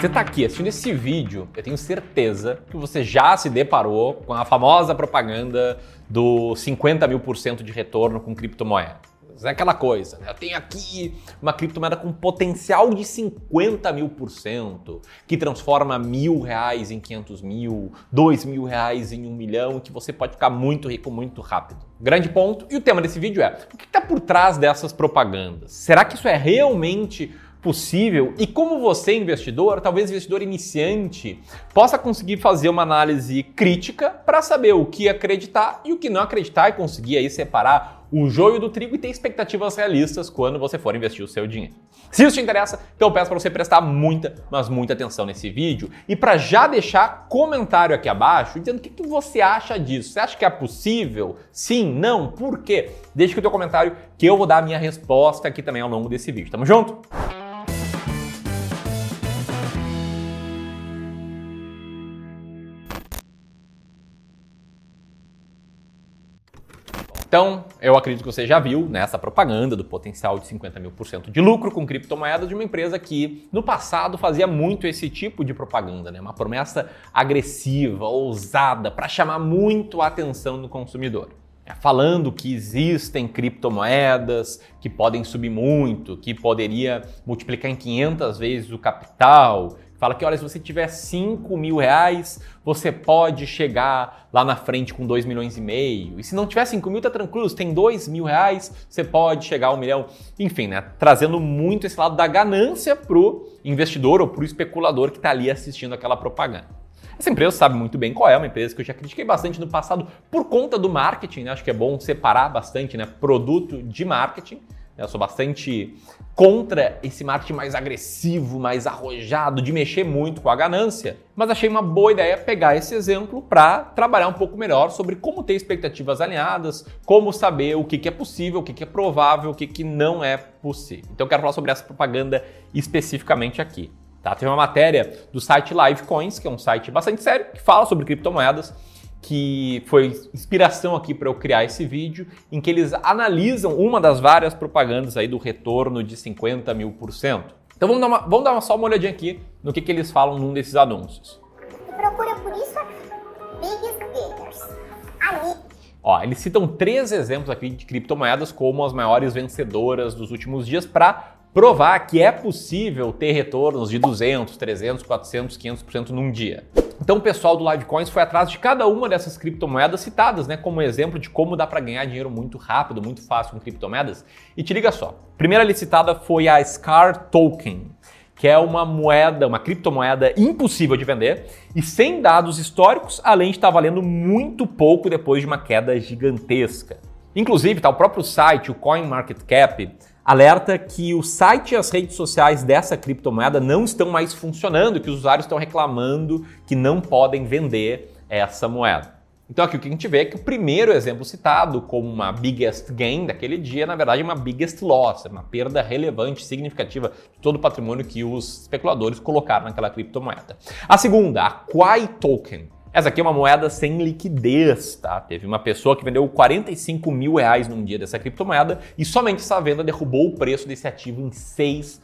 Você está aqui assistindo esse vídeo, eu tenho certeza que você já se deparou com a famosa propaganda do 50 mil por cento de retorno com criptomoeda. É aquela coisa, né? Eu tenho aqui uma criptomoeda com potencial de 50 mil por cento, que transforma mil reais em 500 mil, dois mil reais em um milhão, que você pode ficar muito rico muito rápido. Grande ponto. E o tema desse vídeo é: o que está por trás dessas propagandas? Será que isso é realmente possível e como você, investidor, talvez investidor iniciante, possa conseguir fazer uma análise crítica para saber o que acreditar e o que não acreditar e conseguir aí separar o joio do trigo e ter expectativas realistas quando você for investir o seu dinheiro. Se isso te interessa, então eu peço para você prestar muita, mas muita atenção nesse vídeo e para já deixar comentário aqui abaixo dizendo o que, que, você acha disso. Você acha que é possível? Sim? Não? Por quê? Deixa aqui o teu comentário que eu vou dar a minha resposta aqui também ao longo desse vídeo. Tamo junto? Então, eu acredito que você já viu nessa propaganda do potencial de 50 mil por cento de lucro com criptomoedas de uma empresa que no passado fazia muito esse tipo de propaganda, né? Uma promessa agressiva, ousada, para chamar muito a atenção do consumidor. É, falando que existem criptomoedas que podem subir muito, que poderia multiplicar em 500 vezes o capital, Fala que, olha, se você tiver 5 mil reais, você pode chegar lá na frente com 2 milhões e meio. E se não tiver 5 mil, tá tranquilo, se tem 2 mil reais, você pode chegar a um milhão. Enfim, né? Trazendo muito esse lado da ganância pro investidor ou pro especulador que está ali assistindo aquela propaganda. Essa empresa sabe muito bem qual é, uma empresa que eu já critiquei bastante no passado por conta do marketing, né? Acho que é bom separar bastante, né? Produto de marketing. Eu sou bastante contra esse marketing mais agressivo, mais arrojado, de mexer muito com a ganância, mas achei uma boa ideia pegar esse exemplo para trabalhar um pouco melhor sobre como ter expectativas alinhadas, como saber o que, é possível, o que, é provável, o que, que não é possível. Então eu quero falar sobre essa propaganda especificamente aqui. Tá? Teve uma matéria do site Livecoins, que é um site bastante sério, que fala sobre criptomoedas que foi inspiração aqui para eu criar esse vídeo, em que eles analisam uma das várias propagandas aí do retorno de 50 mil por cento. Então vamos dar, uma, vamos dar uma, só uma olhadinha aqui no que, que eles falam num desses anúncios. Procura por isso Biggest Gainers. Ali. Ó, eles citam três exemplos aqui de criptomoedas como as maiores vencedoras dos últimos dias para provar que é possível ter retornos de 200, 300, 400, 500% num dia. Então o pessoal do Livecoins foi atrás de cada uma dessas criptomoedas citadas, né, como exemplo de como dá para ganhar dinheiro muito rápido, muito fácil com criptomoedas. E te liga só, a primeira licitada foi a SCAR Token, que é uma moeda, uma criptomoeda impossível de vender e sem dados históricos, além de estar valendo muito pouco depois de uma queda gigantesca. Inclusive, tá, o próprio site, o CoinMarketCap, alerta que o site e as redes sociais dessa criptomoeda não estão mais funcionando, que os usuários estão reclamando que não podem vender essa moeda. Então aqui o que a gente vê é que o primeiro exemplo citado como uma biggest gain daquele dia, na verdade é uma biggest loss, é uma perda relevante, significativa de todo o patrimônio que os especuladores colocaram naquela criptomoeda. A segunda, a Quai Token. Essa aqui é uma moeda sem liquidez, tá? Teve uma pessoa que vendeu 45 mil reais num dia dessa criptomoeda e somente essa venda derrubou o preço desse ativo em 6%.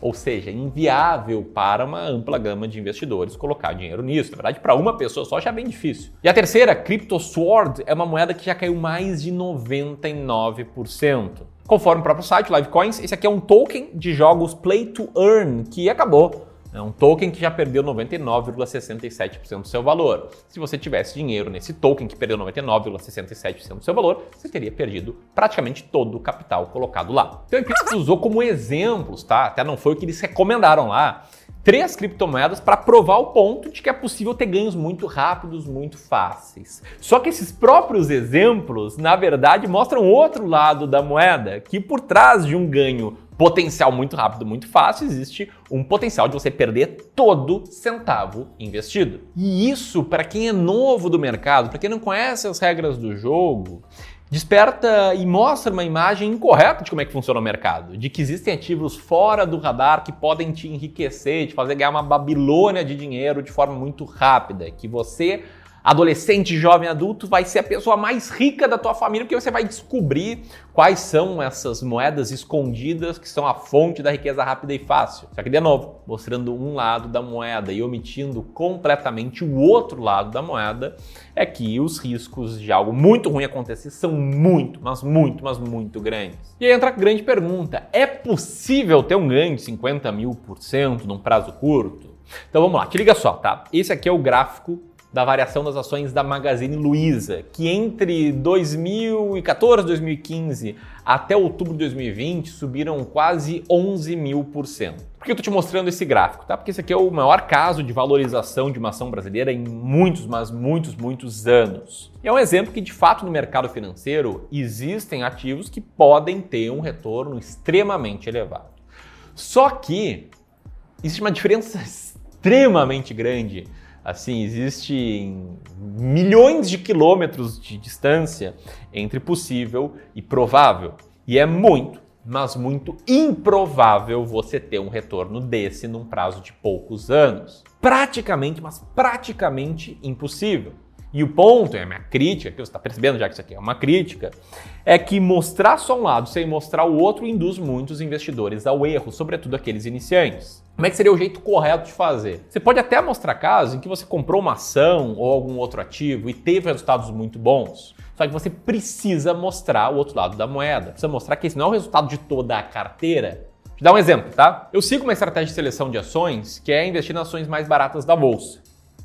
Ou seja, inviável para uma ampla gama de investidores colocar dinheiro nisso. Na verdade, para uma pessoa só já é bem difícil. E a terceira, CryptoSword, é uma moeda que já caiu mais de 99%. Conforme o próprio site Livecoins, esse aqui é um token de jogos Play to Earn que acabou é um token que já perdeu 99,67% do seu valor. Se você tivesse dinheiro nesse token que perdeu 99,67% do seu valor, você teria perdido praticamente todo o capital colocado lá. Então a usou como exemplos, tá? Até não foi o que eles recomendaram lá. Três criptomoedas para provar o ponto de que é possível ter ganhos muito rápidos, muito fáceis. Só que esses próprios exemplos, na verdade, mostram outro lado da moeda, que por trás de um ganho potencial muito rápido, muito fácil, existe um potencial de você perder todo centavo investido. E isso, para quem é novo do mercado, para quem não conhece as regras do jogo, desperta e mostra uma imagem incorreta de como é que funciona o mercado, de que existem ativos fora do radar que podem te enriquecer, te fazer ganhar uma babilônia de dinheiro de forma muito rápida, que você adolescente, jovem, adulto, vai ser a pessoa mais rica da tua família, porque você vai descobrir quais são essas moedas escondidas que são a fonte da riqueza rápida e fácil. Só que, de novo, mostrando um lado da moeda e omitindo completamente o outro lado da moeda, é que os riscos de algo muito ruim acontecer são muito, mas muito, mas muito grandes. E aí entra a grande pergunta: é possível ter um ganho de 50 mil por cento num prazo curto? Então vamos lá, te liga só, tá? Esse aqui é o gráfico da variação das ações da Magazine Luiza, que entre 2014 e 2015 até outubro de 2020 subiram quase 11 mil por cento. Por que eu estou te mostrando esse gráfico? Tá? Porque esse aqui é o maior caso de valorização de uma ação brasileira em muitos, mas muitos, muitos anos. E é um exemplo que, de fato, no mercado financeiro existem ativos que podem ter um retorno extremamente elevado. Só que existe uma diferença extremamente grande Assim, existem milhões de quilômetros de distância entre possível e provável. E é muito, mas muito improvável você ter um retorno desse num prazo de poucos anos. Praticamente, mas praticamente impossível. E o ponto, é a minha crítica, que você está percebendo já que isso aqui é uma crítica, é que mostrar só um lado sem mostrar o outro induz muitos investidores ao erro, sobretudo aqueles iniciantes. Como é que seria o jeito correto de fazer? Você pode até mostrar casos em que você comprou uma ação ou algum outro ativo e teve resultados muito bons. Só que você precisa mostrar o outro lado da moeda. Precisa mostrar que esse não é o resultado de toda a carteira. Vou te dar um exemplo, tá? Eu sigo uma estratégia de seleção de ações que é investir nas ações mais baratas da bolsa.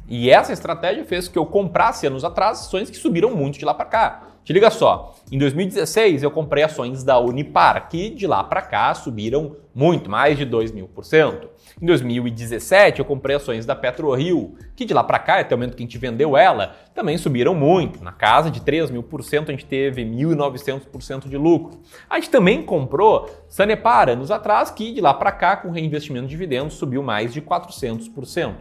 E essa estratégia fez que eu comprasse anos atrás ações que subiram muito de lá para cá. Te liga só, em 2016 eu comprei ações da Unipar, que de lá para cá subiram muito, mais de 2 mil por cento. Em 2017 eu comprei ações da PetroRio, que de lá para cá, até o momento que a gente vendeu ela, também subiram muito. Na casa de 3 mil por cento a gente teve 1.900% de lucro. A gente também comprou Sanepar anos atrás, que de lá para cá, com reinvestimento de dividendos, subiu mais de 400%.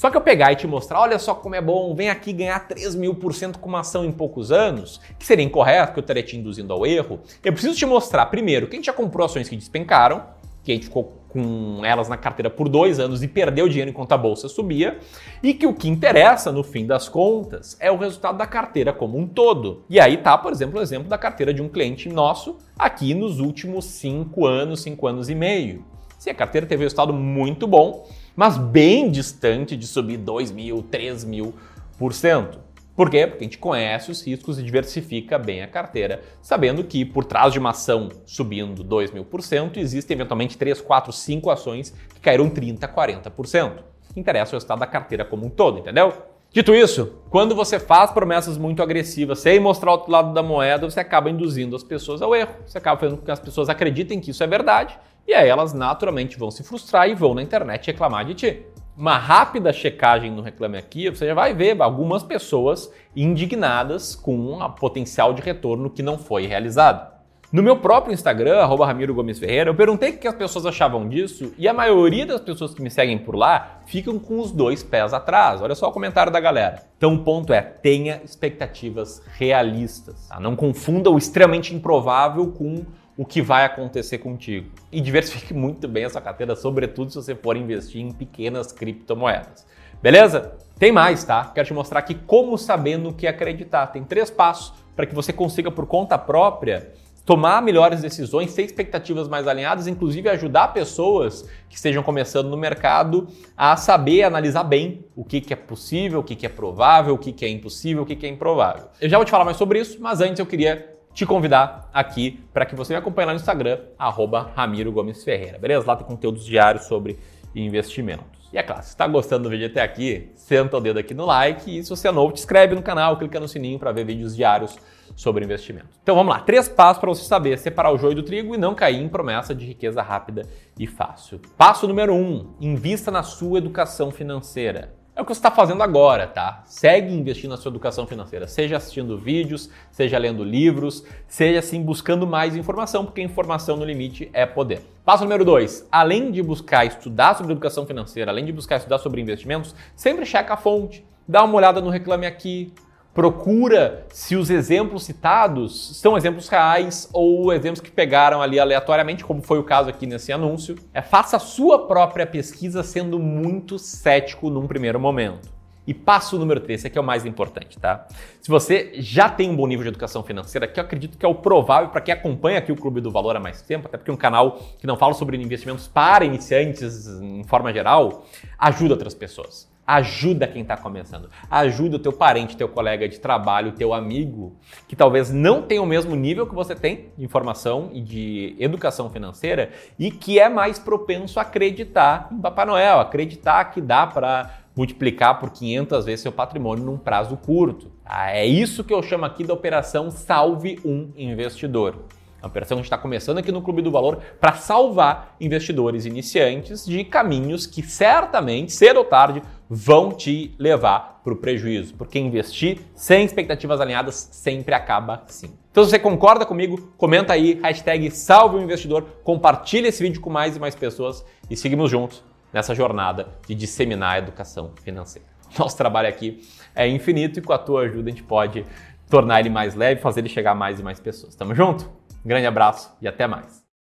Só que eu pegar e te mostrar, olha só como é bom, vem aqui ganhar 3 mil por cento com uma ação em poucos anos, que seria incorreto, que eu estaria te induzindo ao erro, eu preciso te mostrar, primeiro, que a gente já comprou ações que despencaram, que a gente ficou com elas na carteira por dois anos e perdeu dinheiro enquanto a bolsa subia, e que o que interessa, no fim das contas, é o resultado da carteira como um todo. E aí tá, por exemplo, o exemplo da carteira de um cliente nosso aqui nos últimos cinco anos, cinco anos e meio. Se a carteira teve um resultado muito bom, mas bem distante de subir 2 mil, 3 mil por cento. Por quê? Porque a gente conhece os riscos e diversifica bem a carteira, sabendo que por trás de uma ação subindo 2 mil por cento, existem eventualmente 3, 4, 5 ações que caíram 30, 40%. Interessa o resultado da carteira como um todo, entendeu? Dito isso, quando você faz promessas muito agressivas sem mostrar o outro lado da moeda, você acaba induzindo as pessoas ao erro. Você acaba fazendo com que as pessoas acreditem que isso é verdade e aí elas naturalmente vão se frustrar e vão na internet reclamar de ti. Uma rápida checagem no Reclame Aqui, você já vai ver algumas pessoas indignadas com um potencial de retorno que não foi realizado. No meu próprio Instagram, Ramiro Gomes Ferreira, eu perguntei o que as pessoas achavam disso e a maioria das pessoas que me seguem por lá ficam com os dois pés atrás. Olha só o comentário da galera. Então o ponto é, tenha expectativas realistas. Tá? Não confunda o extremamente improvável com o que vai acontecer contigo. E diversifique muito bem essa carteira, sobretudo se você for investir em pequenas criptomoedas. Beleza? Tem mais, tá? Quero te mostrar aqui como saber no que acreditar. Tem três passos para que você consiga, por conta própria, tomar melhores decisões, ter expectativas mais alinhadas, inclusive ajudar pessoas que estejam começando no mercado a saber analisar bem o que, que é possível, o que, que é provável, o que, que é impossível, o que, que é improvável. Eu já vou te falar mais sobre isso, mas antes eu queria te convidar aqui para que você me acompanhe lá no Instagram, arroba Ramiro Gomes Ferreira, beleza? Lá tem conteúdos diários sobre investimentos. E é claro, se está gostando do vídeo até aqui, senta o dedo aqui no like e se você é novo, te inscreve no canal, clica no sininho para ver vídeos diários sobre investimento. Então vamos lá, três passos para você saber separar o joio do trigo e não cair em promessa de riqueza rápida e fácil. Passo número um, invista na sua educação financeira. É o que você está fazendo agora, tá? Segue investindo na sua educação financeira, seja assistindo vídeos, seja lendo livros, seja assim buscando mais informação, porque informação no limite é poder. Passo número dois: além de buscar estudar sobre educação financeira, além de buscar estudar sobre investimentos, sempre checa a fonte. Dá uma olhada no Reclame Aqui, procura se os exemplos citados são exemplos reais ou exemplos que pegaram ali aleatoriamente, como foi o caso aqui nesse anúncio. É, faça a sua própria pesquisa sendo muito cético num primeiro momento. E passo número 3, esse aqui é o mais importante, tá? Se você já tem um bom nível de educação financeira, que eu acredito que é o provável para quem acompanha aqui o Clube do Valor há mais tempo, até porque é um canal que não fala sobre investimentos para iniciantes em forma geral, ajuda outras pessoas. Ajuda quem está começando. Ajuda o teu parente, teu colega de trabalho, teu amigo, que talvez não tenha o mesmo nível que você tem de informação e de educação financeira e que é mais propenso a acreditar em Papai Noel, acreditar que dá para multiplicar por 500 vezes seu patrimônio num prazo curto. Ah, é isso que eu chamo aqui da operação Salve um Investidor. A operação que a gente está começando aqui no Clube do Valor para salvar investidores iniciantes de caminhos que certamente, cedo ou tarde, vão te levar para o prejuízo. Porque investir sem expectativas alinhadas sempre acaba assim. Então, se você concorda comigo, comenta aí, hashtag salve o investidor, compartilha esse vídeo com mais e mais pessoas e seguimos juntos nessa jornada de disseminar a educação financeira. Nosso trabalho aqui é infinito e com a tua ajuda a gente pode tornar ele mais leve, fazer ele chegar a mais e mais pessoas. Tamo junto? Um grande abraço e até mais.